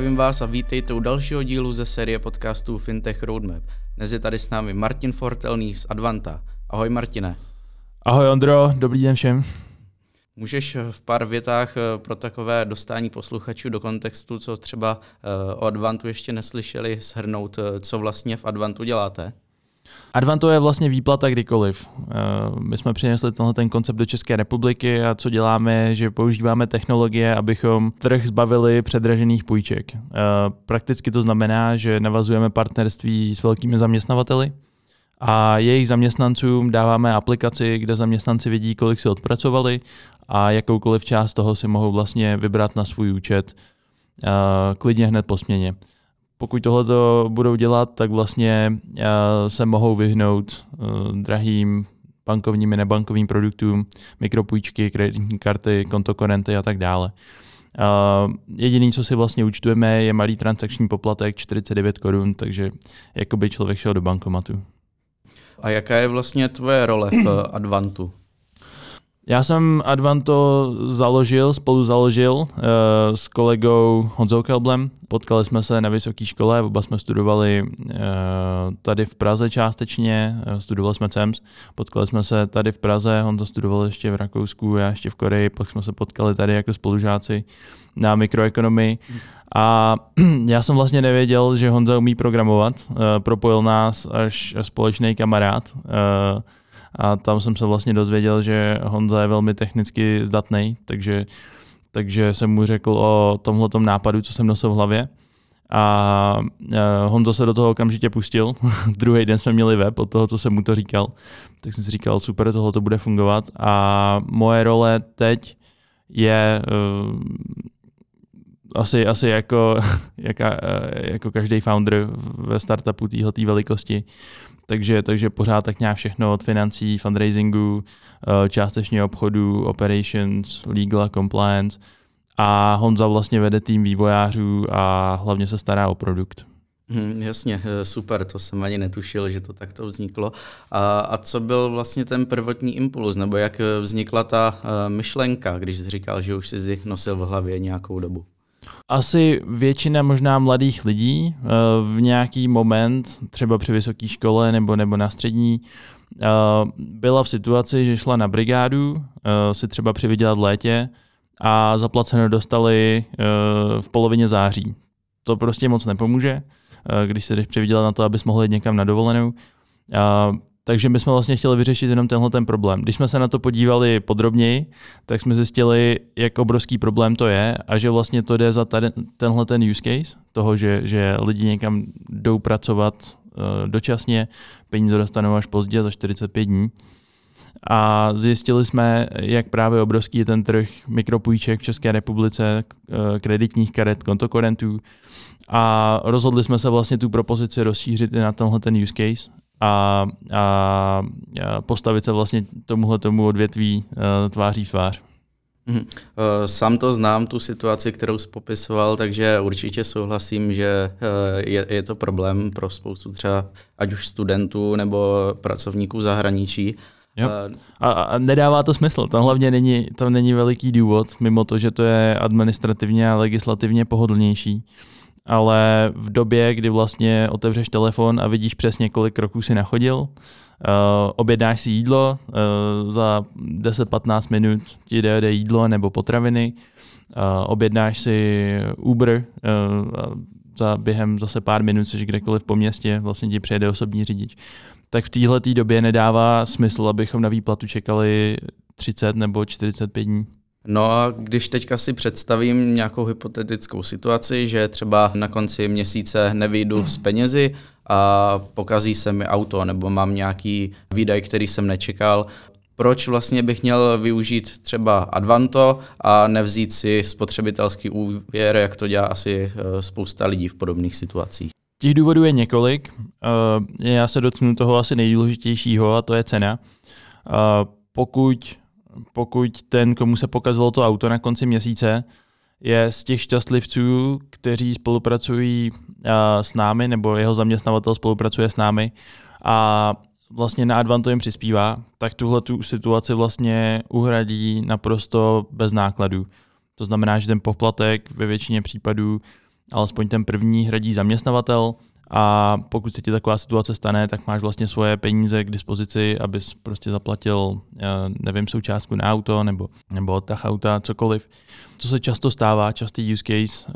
Zdravím vás a vítejte u dalšího dílu ze série podcastů Fintech Roadmap. Dnes je tady s námi Martin Fortelný z Advanta. Ahoj Martine. Ahoj Ondro, dobrý den všem. Můžeš v pár větách eh, pro takové dostání posluchačů do kontextu, co třeba eh, o Advantu ještě neslyšeli, shrnout, eh, co vlastně v Advantu děláte? Advanto je vlastně výplata kdykoliv. My jsme přinesli tenhle ten koncept do České republiky a co děláme, že používáme technologie, abychom trh zbavili předražených půjček. Prakticky to znamená, že navazujeme partnerství s velkými zaměstnavateli, a jejich zaměstnancům dáváme aplikaci, kde zaměstnanci vidí, kolik si odpracovali a jakoukoliv část toho si mohou vlastně vybrat na svůj účet uh, klidně hned po směně. Pokud tohle budou dělat, tak vlastně uh, se mohou vyhnout uh, drahým bankovním i nebankovým produktům, mikropůjčky, kreditní karty, kontokorenty a tak dále. Uh, jediný, co si vlastně účtujeme, je malý transakční poplatek 49 korun, takže jako by člověk šel do bankomatu. A jaká je vlastně tvoje role v Advantu? Já jsem Advanto založil, spolu založil uh, s kolegou Honzou Kelblem. Potkali jsme se na vysoké škole, oba jsme studovali uh, tady v Praze částečně, uh, studovali jsme CEMS, potkali jsme se tady v Praze, Honza studoval ještě v Rakousku, já ještě v Koreji, pak jsme se potkali tady jako spolužáci na mikroekonomii. A já jsem vlastně nevěděl, že Honza umí programovat. Uh, propojil nás až společný kamarád. Uh, a tam jsem se vlastně dozvěděl, že Honza je velmi technicky zdatný, takže, takže jsem mu řekl o tomhle nápadu, co jsem nosil v hlavě. A uh, Honza se do toho okamžitě pustil. Druhý den jsme měli web od toho, co jsem mu to říkal. Tak jsem si říkal, super, tohle to bude fungovat. A moje role teď je uh, asi, asi jako, jaka, jako každý founder ve startupu téhle velikosti. Takže, takže pořád tak nějak všechno od financí, fundraisingu, eh, částečně obchodu, operations, legal compliance. A Honza vlastně vede tým vývojářů a hlavně se stará o produkt. Hmm, jasně, eh, super, to jsem ani netušil, že to takto vzniklo. A, a co byl vlastně ten prvotní impuls, nebo jak vznikla ta myšlenka, když jsi říkal, že už jsi nosil v hlavě nějakou dobu? Asi většina možná mladých lidí eh, v nějaký moment, třeba při vysoké škole nebo, nebo na střední, eh, byla v situaci, že šla na brigádu, eh, si třeba přivydělat v létě a zaplaceno dostali v polovině září. To prostě moc nepomůže, když se jdeš přivydělat na to, abys mohl jít někam na dovolenou. Takže my jsme vlastně chtěli vyřešit jenom tenhle ten problém. Když jsme se na to podívali podrobněji, tak jsme zjistili, jak obrovský problém to je a že vlastně to jde za tady, tenhle ten use case, toho, že, že lidi někam jdou pracovat uh, dočasně, peníze dostanou až pozdě za 45 dní. A zjistili jsme, jak právě obrovský je ten trh mikropůjček v České republice, eh, kreditních karet, kontokorentů. A rozhodli jsme se vlastně tu propozici rozšířit i na tenhle ten use case a, a, postavit se vlastně tomuhle tomu odvětví uh, tváří v tvář. Mhm. Eh, sám to znám, tu situaci, kterou jsi popisoval, takže určitě souhlasím, že eh, je, je to problém pro spoustu třeba ať už studentů nebo pracovníků v zahraničí. Jo. A, a nedává to smysl, tam hlavně není, tam není veliký důvod, mimo to, že to je administrativně a legislativně pohodlnější ale v době, kdy vlastně otevřeš telefon a vidíš přesně, kolik kroků si nachodil, uh, objednáš si jídlo, uh, za 10-15 minut ti jde jídlo nebo potraviny, uh, objednáš si Uber, uh, za během zase pár minut jsi kdekoliv po městě, vlastně ti přijede osobní řidič. Tak v téhle době nedává smysl, abychom na výplatu čekali 30 nebo 45 dní. No a když teďka si představím nějakou hypotetickou situaci, že třeba na konci měsíce nevyjdu s penězi a pokazí se mi auto nebo mám nějaký výdaj, který jsem nečekal, proč vlastně bych měl využít třeba Advanto a nevzít si spotřebitelský úvěr, jak to dělá asi eh, spousta lidí v podobných situacích? Těch důvodů je několik. Eh, já se dotknu toho asi nejdůležitějšího a to je cena. Eh, pokud pokud ten, komu se pokazilo to auto na konci měsíce, je z těch šťastlivců, kteří spolupracují s námi, nebo jeho zaměstnavatel spolupracuje s námi a vlastně na Advanto jim přispívá, tak tuhle tu situaci vlastně uhradí naprosto bez nákladů. To znamená, že ten poplatek ve většině případů alespoň ten první hradí zaměstnavatel a pokud se ti taková situace stane, tak máš vlastně svoje peníze k dispozici, abys prostě zaplatil, nevím, součástku na auto nebo, nebo odtah auta, cokoliv. Co se často stává, častý use case,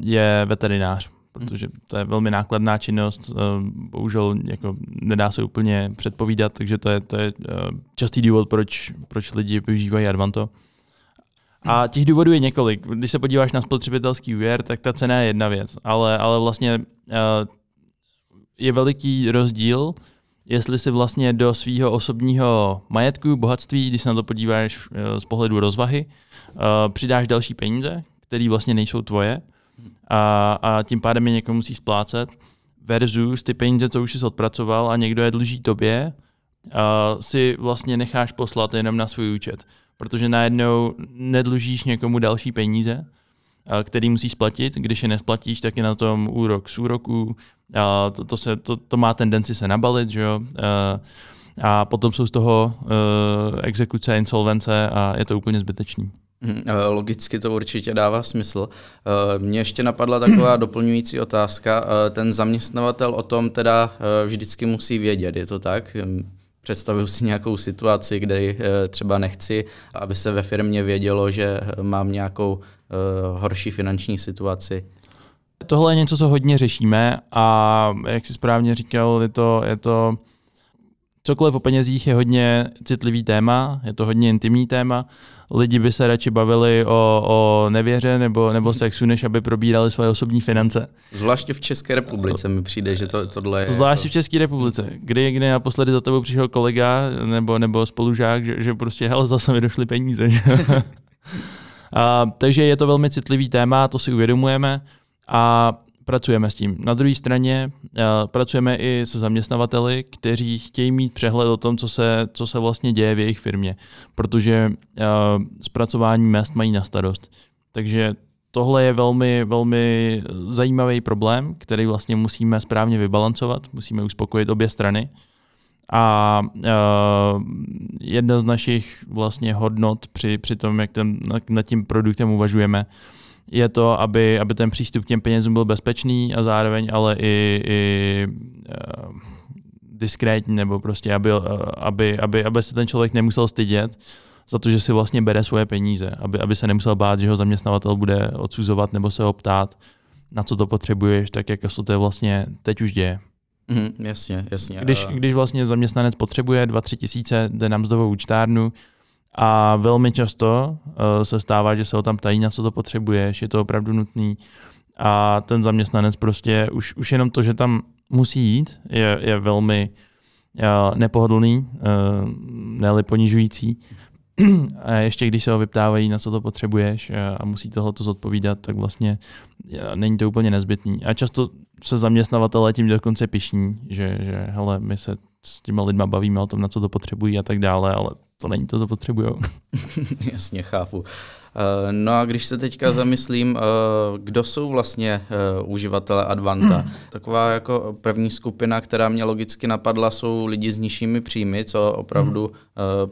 je veterinář protože to je velmi nákladná činnost, bohužel jako nedá se úplně předpovídat, takže to je, to je častý důvod, proč, proč lidi využívají Advanto. A těch důvodů je několik. Když se podíváš na spotřebitelský úvěr, tak ta cena je jedna věc, ale, ale vlastně je veliký rozdíl, jestli si vlastně do svého osobního majetku, bohatství, když se na to podíváš z pohledu rozvahy, přidáš další peníze, které vlastně nejsou tvoje, a, a tím pádem je někomu musí splácet, versus ty peníze, co už jsi odpracoval a někdo je dluží tobě, si vlastně necháš poslat jenom na svůj účet. Protože najednou nedlužíš někomu další peníze, který musíš splatit. Když je nesplatíš, tak je na tom úrok z úroku. A to, to, se, to, to má tendenci se nabalit, že jo? A, a potom jsou z toho uh, exekuce, insolvence a je to úplně zbytečný. Mhm, eh, logicky to určitě dává smysl. Eh, mně ještě napadla taková doplňující otázka. Ten zaměstnavatel o tom teda vždycky musí vědět, je to tak? Představuju si nějakou situaci, kde třeba nechci, aby se ve firmě vědělo, že mám nějakou horší finanční situaci. Tohle je něco, co hodně řešíme a jak jsi správně říkal, je to, je to cokoliv o penězích je hodně citlivý téma, je to hodně intimní téma. Lidi by se radši bavili o, o nevěře nebo, nebo sexu, než aby probírali svoje osobní finance. Zvláště v České republice mi přijde, že to, tohle je... Zvláště v České republice, kdy, kdy naposledy za tebou přišel kolega nebo, nebo spolužák, že, že prostě, hele, zase mi došly peníze. a, takže je to velmi citlivý téma, to si uvědomujeme. A pracujeme s tím. Na druhé straně uh, pracujeme i se zaměstnavateli, kteří chtějí mít přehled o tom, co se, co se vlastně děje v jejich firmě, protože uh, zpracování mest mají na starost. Takže tohle je velmi, velmi zajímavý problém, který vlastně musíme správně vybalancovat, musíme uspokojit obě strany. A uh, jedna z našich vlastně hodnot při, při tom, jak ten, nad tím produktem uvažujeme, je to, aby, aby ten přístup k těm penězům byl bezpečný a zároveň ale i, i uh, diskrétní, nebo prostě, aby, aby, aby, aby se ten člověk nemusel stydět za to, že si vlastně bere svoje peníze, aby, aby se nemusel bát, že ho zaměstnavatel bude odsuzovat nebo se ho ptát, na co to potřebuješ, tak jak se to vlastně teď už děje. Mm, jasně, jasně. Když, když vlastně zaměstnanec potřebuje 2-3 tisíce, jde na mzdovou účtárnu, a velmi často uh, se stává, že se ho tam ptají, na co to potřebuješ, je to opravdu nutný. A ten zaměstnanec prostě, už, už jenom to, že tam musí jít, je, je velmi uh, nepohodlný, uh, ne ponižující. A ještě když se ho vyptávají, na co to potřebuješ a musí tohle to zodpovídat, tak vlastně není to úplně nezbytný. A často se zaměstnavatelé tím dokonce pišní, že, že hele, my se s těma lidma bavíme o tom, na co to potřebují a tak dále, ale to není to, co potřebují. Jasně, chápu. Eh, no a když se teďka zamyslím, eh, kdo jsou vlastně eh, uživatelé Advanta? Taková jako první skupina, která mě logicky napadla, jsou lidi s nižšími příjmy, co opravdu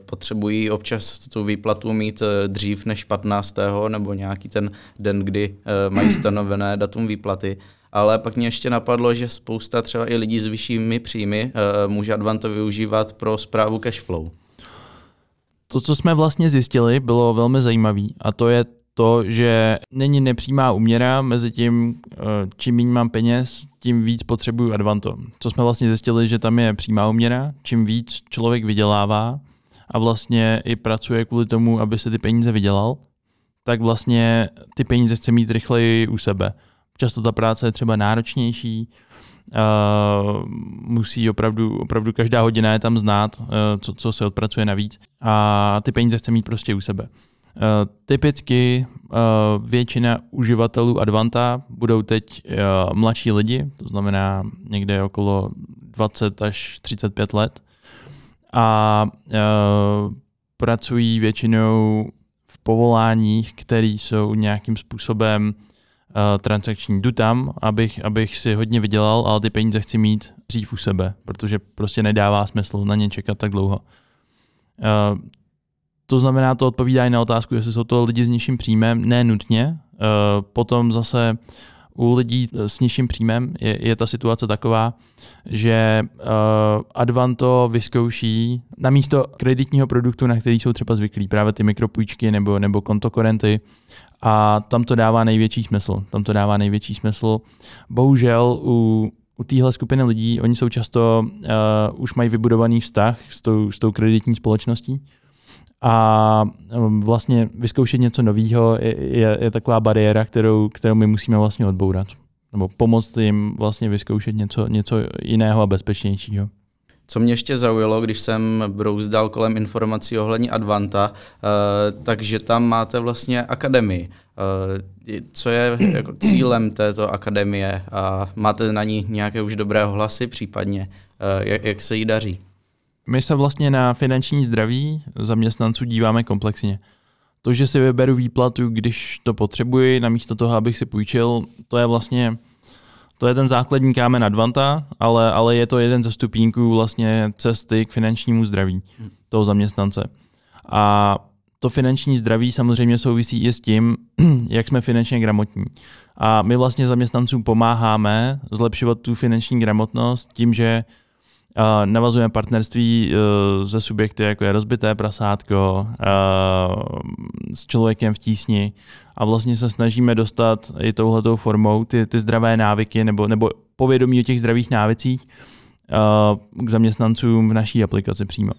potřebují občas tu výplatu mít dřív než 15. nebo nějaký ten den, kdy mají stanovené datum výplaty. Ale pak mě ještě napadlo, že spousta třeba i lidí s vyššími příjmy může Advanto využívat pro zprávu cashflow to, co jsme vlastně zjistili, bylo velmi zajímavé a to je to, že není nepřímá uměra mezi tím, eh, čím méně mám peněz, tím víc potřebuju Advanto. Co jsme vlastně zjistili, že tam je přímá uměra, čím víc člověk vydělává a vlastně i pracuje kvůli tomu, aby se ty peníze vydělal, tak vlastně ty peníze chce mít rychleji u sebe. Často ta práce je třeba náročnější, Musí opravdu, opravdu každá hodina je tam znát, uh, co, co se odpracuje navíc a ty peníze chce mít prostě u sebe. Uh, typicky uh, většina uživatelů Advanta budou teď uh, mladší lidi, to znamená někde okolo 20 až 35 let a uh, pracují většinou v povoláních, které jsou nějakým způsobem transakční. Jdu tam, abych, abych si hodně vydělal, ale ty peníze chci mít dřív u sebe, protože prostě nedává smysl na ně čekat tak dlouho. Uh, to znamená, to odpovídá i na otázku, jestli jsou to lidi s nižším příjmem, ne nutně. Uh, potom zase u lidí s nižším příjmem je, je ta situace taková, že uh, Advanto vyzkouší na místo kreditního produktu, na který jsou třeba zvyklí, právě ty mikropůjčky nebo, nebo kontokorenty, a tam to dává největší smysl. Tam to dává největší smysl. Bohužel u u téhle skupiny lidí, oni jsou často, uh, už mají vybudovaný vztah s tou, s tou kreditní společností a um, vlastně vyzkoušet něco nového je, je, je taková bariéra, kterou, kterou my musíme vlastně odbourat. Nebo pomoct jim vlastně vyzkoušet něco, něco jiného a bezpečnějšího. Co mě ještě zaujalo, když jsem brouzdal kolem informací ohledně Advanta, uh, takže tam máte vlastně akademii. Uh, co je jako cílem této akademie a máte na ní nějaké už dobré hlasy případně? Jak, jak se jí daří? My se vlastně na finanční zdraví zaměstnanců díváme komplexně. To, že si vyberu výplatu, když to potřebuji, namísto toho, abych si půjčil, to je vlastně to je ten základní kámen Advanta, ale, ale je to jeden ze stupínků vlastně cesty k finančnímu zdraví hmm. toho zaměstnance. A to finanční zdraví samozřejmě souvisí i s tím, jak jsme finančně gramotní. A my vlastně zaměstnancům pomáháme zlepšovat tu finanční gramotnost tím, že navazujeme partnerství uh, se subjekty, jako je rozbité prasátko, uh, s člověkem v tísni a vlastně se snažíme dostat i touhletou formou ty, ty zdravé návyky nebo, nebo povědomí o těch zdravých návicích uh, k zaměstnancům v naší aplikaci přímo.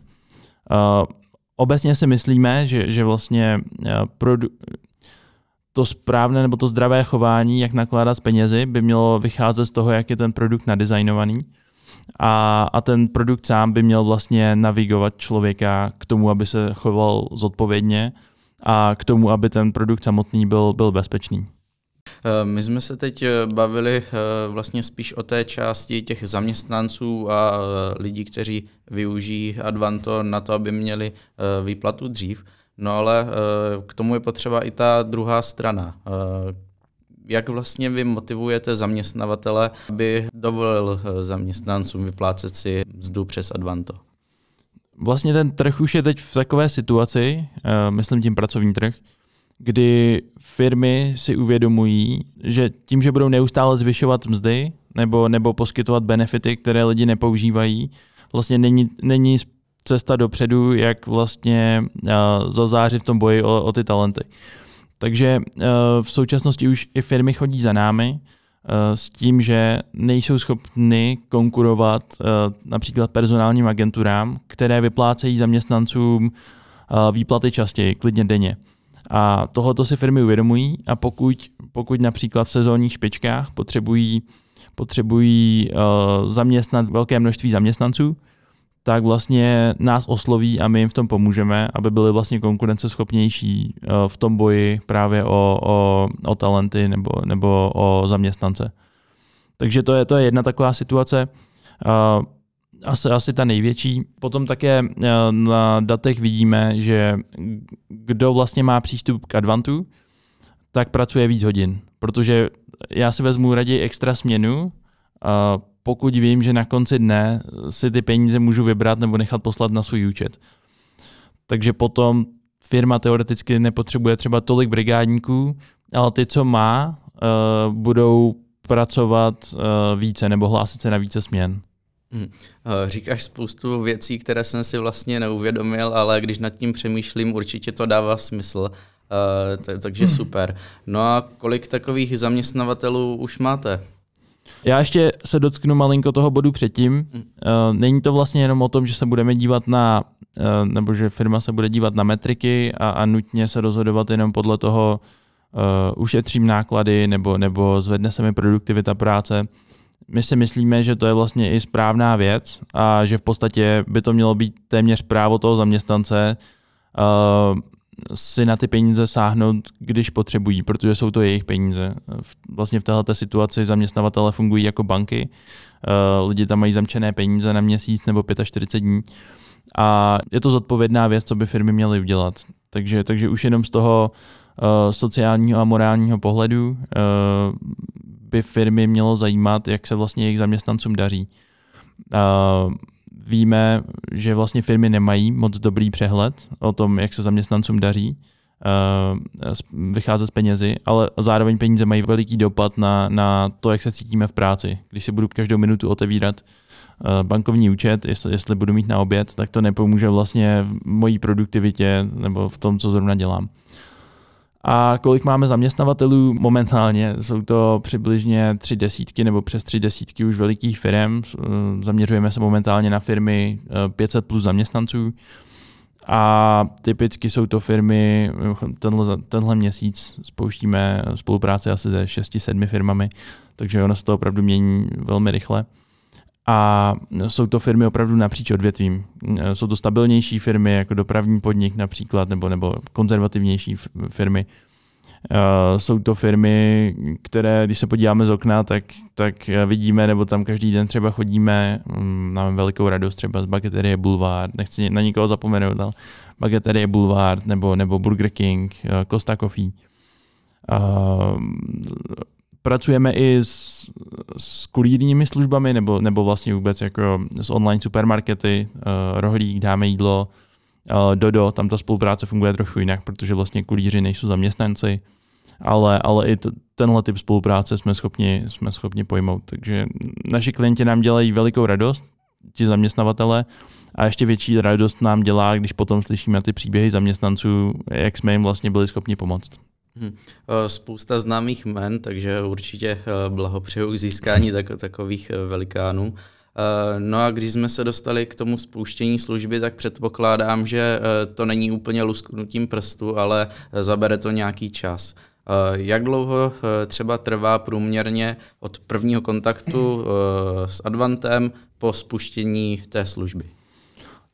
Obecně si myslíme, že, že vlastně produ- to správné nebo to zdravé chování, jak nakládat s penězi, by mělo vycházet z toho, jak je ten produkt nadizajnovaný a, a ten produkt sám by měl vlastně navigovat člověka k tomu, aby se choval zodpovědně a k tomu, aby ten produkt samotný byl, byl bezpečný. Eh, my jsme se teď eh, bavili eh, vlastně spíš o té části těch zaměstnanců a lidí, kteří využijí Advanto na to, aby měli výplatu dřív. No ale k tomu je potřeba i ta druhá strana, jak vlastně vy motivujete zaměstnavatele, aby dovolil eh, zaměstnancům vyplácet si mzdu přes Advanto? Vlastně ten trh už je teď v takové situaci, uh, myslím tím pracovní trh, kdy firmy si uvědomují, že tím, že budou neustále zvyšovat mzdy nebo, nebo poskytovat benefity, které lidi nepoužívají, vlastně není, není cesta dopředu, jak vlastně uh, zazářit v tom boji o, o ty talenty. Uh, takže uh, v současnosti už i firmy chodí za námi uh, s tím, že nejsou schopny konkurovat uh, například personálním agenturám, které vyplácejí zaměstnancům výplaty častěji, klidně denně. A tohoto si firmy uvědomují a pokud, pokud například v sezónních špičkách potřebují, potřebují zaměstnat velké množství zaměstnanců, tak vlastně nás osloví a my jim v tom pomůžeme, aby byli vlastně konkurenceschopnější eh, v tom boji právě o, o, o talenty nebo, nebo o zaměstnance. Takže to je, to je jedna taková situace. Eh, asi, asi ta největší. Potom také eh, na datech vidíme, že kdo vlastně má přístup k Advantu, tak pracuje víc hodin. Protože já si vezmu raději extra směnu, pokud vím, že na konci dne si ty peníze můžu vybrat nebo nechat poslat na svůj účet. Takže potom firma teoreticky nepotřebuje třeba tolik brigádníků, ale ty, co má, uh, budou pracovat uh, více nebo hlásit se na více směn. Hmm. Říkáš spoustu věcí, které jsem si vlastně neuvědomil, ale když nad tím přemýšlím, určitě to dává smysl. Uh, takže hmm. super. No a kolik takových zaměstnavatelů už máte? Já ještě se dotknu malinko toho bodu předtím. Uh, není to vlastně jenom o tom, že se budeme dívat na, uh, nebo že firma se bude dívat na metriky a, a nutně se rozhodovat jenom podle toho, uh, ušetřím náklady nebo, nebo zvedne se mi produktivita práce. My si myslíme, že to je vlastně i správná věc a že v podstatě by to mělo být téměř právo toho zaměstnance uh, si na ty peníze sáhnout, když potřebují, protože jsou to jejich peníze. Vlastně v této situaci zaměstnavatele fungují jako banky, eh, lidi tam mají zamčené peníze na měsíc nebo 45 dní a je to zodpovědná věc, co by firmy měly udělat. Takže, takže už jenom z toho uh, sociálního a morálního pohledu uh, by firmy mělo zajímat, jak se vlastně jejich zaměstnancům daří. Víme, že vlastně firmy nemají moc dobrý přehled o tom, jak se zaměstnancům daří vycházet z penězi, ale zároveň peníze mají veliký dopad na, na to, jak se cítíme v práci. Když si budu každou minutu otevírat bankovní účet, jestli, jestli budu mít na oběd, tak to nepomůže vlastně v mojí produktivitě nebo v tom, co zrovna dělám. A kolik máme zaměstnavatelů momentálně? Jsou to přibližně tři desítky nebo přes tři desítky už velikých firm. Zaměřujeme se momentálně na firmy 500 plus zaměstnanců. A typicky jsou to firmy, tenhle, tenhle měsíc spouštíme spolupráce asi se 6-7 firmami, takže ono se to opravdu mění velmi rychle. A jsou to firmy opravdu napříč odvětvím. Jsou to stabilnější firmy, jako dopravní podnik například, nebo, nebo konzervativnější firmy. Jsou to firmy, které, když se podíváme z okna, tak, tak vidíme, nebo tam každý den třeba chodíme, mm, máme velikou radost třeba z Bageterie Boulevard, nechci na nikoho zapomenout, ale Bageterie Boulevard, nebo, nebo Burger King, Costa Coffee. Pracujeme i s, s kulírními službami nebo, nebo vlastně vůbec jako s online supermarkety, uh, rohlík, dáme jídlo, uh, Dodo, tam ta spolupráce funguje trochu jinak, protože vlastně kulíři nejsou zaměstnanci, ale, ale i t- tenhle typ spolupráce jsme schopni, jsme schopni pojmout. Takže naši klienti nám dělají velikou radost, ti zaměstnavatele, a ještě větší radost nám dělá, když potom slyšíme ty příběhy zaměstnanců, jak jsme jim vlastně byli schopni pomoct. Hmm. Spousta známých men, takže určitě eh, blahopřeju k získání tak, takových eh, velikánů. No a když jsme se dostali k tomu spouštění služby, tak předpokládám, že to není úplně lusknutím prstu, ale zabere to nějaký čas. Jak dlouho třeba trvá průměrně od prvního kontaktu s Advantem po spuštění té služby?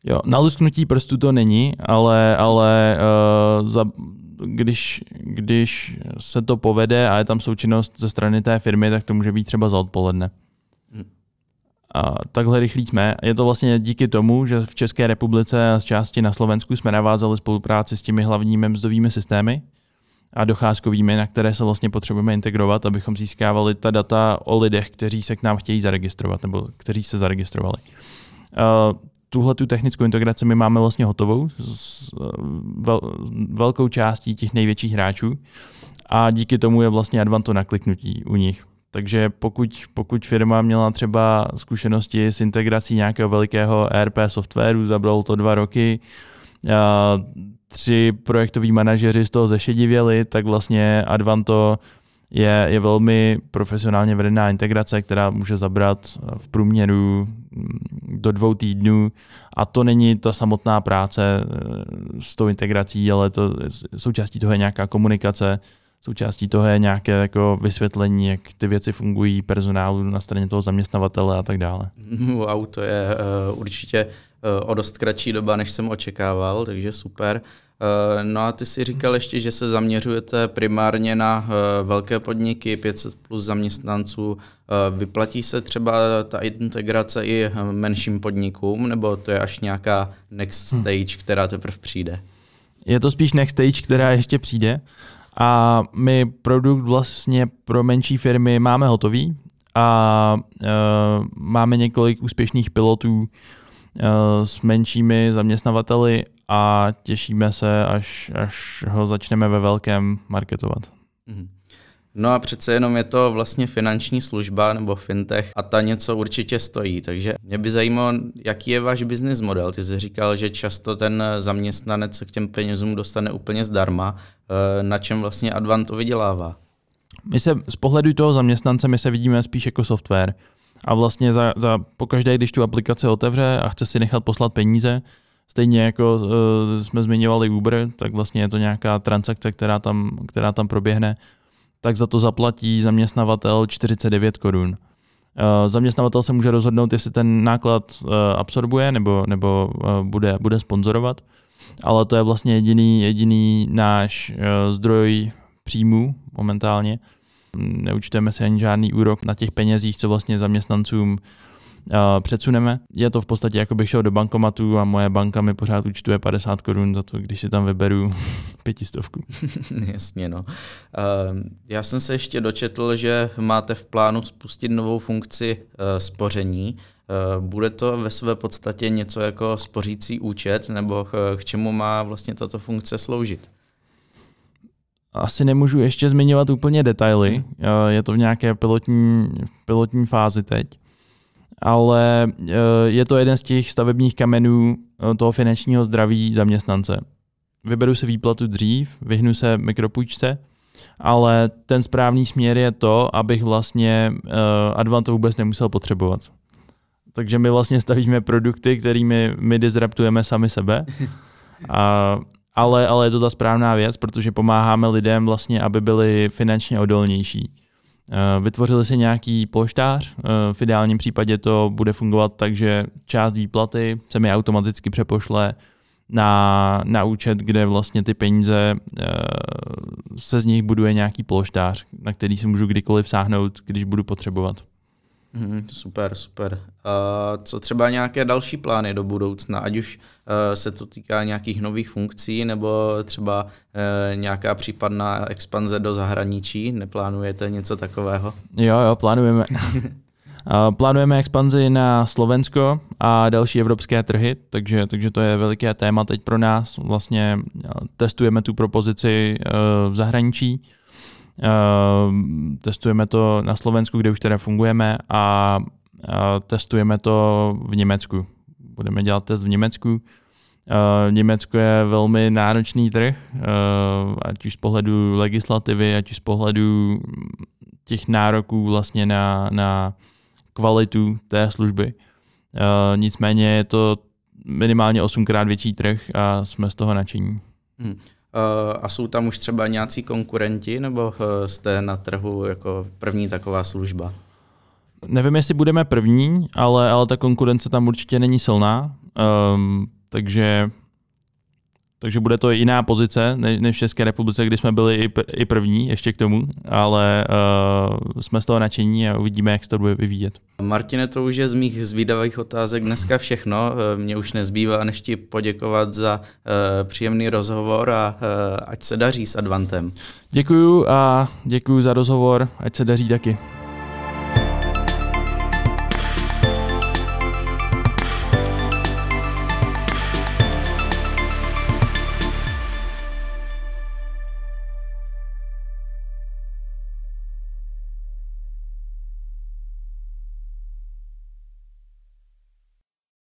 Jo, na lusknutí prstu to není, ale, ale uh, za, když, když se to povede a je tam součinnost ze strany té firmy, tak to může být třeba za odpoledne. Hmm. A takhle rychlí jsme. Je to vlastně díky tomu, že v České republice a z části na Slovensku jsme navázali spolupráci s těmi hlavními mzdovými systémy a docházkovými, na které se vlastně potřebujeme integrovat, abychom získávali ta data o lidech, kteří se k nám chtějí zaregistrovat nebo kteří se zaregistrovali tuhle tu technickou integraci my máme vlastně hotovou s vel, velkou částí těch největších hráčů a díky tomu je vlastně Advanto nakliknutí u nich. Takže pokud, pokud firma měla třeba zkušenosti s integrací nějakého velikého ERP softwaru, zabralo to dva roky, tři projektoví manažeři z toho zešedivěli, tak vlastně Advanto je, je velmi profesionálně vedená integrace, která může zabrat v průměru mm, do dvou týdnů. A to není ta samotná práce eh, s tou integrací, ale to součástí toho je nějaká komunikace, součástí toho je nějaké jako vysvětlení, jak ty věci fungují personálu na straně toho zaměstnavatele a tak dále. Wow, to je uh, určitě uh, o dost kratší doba, než jsem očekával, takže super. Uh, no a ty si říkal ještě, že se zaměřujete primárně na uh, velké podniky, 500 plus zaměstnanců. Uh, vyplatí se třeba ta integrace i menším podnikům, nebo to je až nějaká next hm. stage, která teprve přijde? Je to spíš next stage, která ještě přijde. A my produkt vlastně pro menší firmy máme hotový a uh, máme několik úspěšných pilotů uh, s menšími zaměstnavateli a těšíme se, až, až ho začneme ve velkém marketovat. Mm-hmm. No a přece jenom je to vlastně finanční služba nebo fintech a ta něco určitě stojí. Takže mě by zajímalo, jaký je váš business model. Ty jsi říkal, že často ten zaměstnanec se k těm penězům dostane úplně zdarma. Eh, na čem vlastně Advanto vydělává? My se z pohledu toho zaměstnance my se vidíme spíš jako software. A vlastně za, za pokaždé, když tu aplikaci otevře a chce si nechat poslat peníze, stejně jako uh, jsme zmiňovali Uber, tak vlastně je to nějaká transakce, která tam, která tam proběhne tak za to zaplatí zaměstnavatel 49 korun. Eh, zaměstnavatel se může rozhodnout, jestli ten náklad eh, absorbuje nebo, nebo eh, bude, bude sponzorovat, ale to je vlastně jediný, jediný náš zdroj příjmu momentálně. Neučteme si ani žádný úrok na těch penězích, co vlastně zaměstnancům předsuneme. Je to v podstatě, jako bych šel do bankomatu a moje banka mi pořád účtuje 50 korun za to, když si tam vyberu pětistovku. Jasně, no. Já jsem se ještě dočetl, že máte v plánu spustit novou funkci e, spoření. E, bude to ve své podstatě něco jako spořící účet, nebo k čemu má vlastně tato funkce sloužit? asi nemůžu ještě zmiňovat úplně detaily, je to v nějaké pilotní, pilotní fázi teď, ale je to jeden z těch stavebních kamenů toho finančního zdraví zaměstnance. Vyberu se výplatu dřív, vyhnu se mikropůjčce, ale ten správný směr je to, abych vlastně uh, Advanto vůbec nemusel potřebovat. Takže my vlastně stavíme produkty, kterými my disruptujeme sami sebe. A, ale, ale je to ta správná věc, protože pomáháme lidem vlastně, aby byli finančně odolnější. Eh, vytvořili si nějaký polštář, eh, v ideálním případě to bude fungovat tak, že část výplaty se mi automaticky přepošle na, na účet, kde vlastně ty peníze eh, se z nich buduje nějaký polštář, na který si můžu kdykoliv sáhnout, když budu potřebovat. Mm, super, super. Uh, co třeba nějaké další plány do budoucna, ať už uh, se to týká nějakých nových funkcí, nebo třeba uh, nějaká případná expanze do zahraničí? Neplánujete něco takového? Jo, jo, plánujeme. Plánujeme expanzi na Slovensko a další evropské trhy, takže, takže to je veliké téma teď pro nás. Vlastně testujeme tu propozici v zahraničí, testujeme to na Slovensku, kde už teda fungujeme a testujeme to v Německu. Budeme dělat test v Německu. Německo je velmi náročný trh, ať už z pohledu legislativy, ať už z pohledu těch nároků vlastně na, na kvalitu té služby. Nicméně je to minimálně osmkrát větší trh a jsme z toho nadšení. Hmm. Uh, a jsou tam už třeba nějací konkurenti, nebo uh, jste na trhu jako první taková služba? Nevím, jestli budeme první, ale, ale ta konkurence tam určitě není silná. Um, takže takže bude to jiná pozice než v České republice, kdy jsme byli i první ještě k tomu, ale uh, jsme z toho nadšení a uvidíme, jak se to bude vyvíjet. Martine, to už je z mých zvídavých otázek dneska všechno. Eh, Mně už nezbývá, než ti poděkovat za uh, příjemný rozhovor a uh, ať se daří s Advantem. Děkuju a děkuju za rozhovor, ať se daří taky.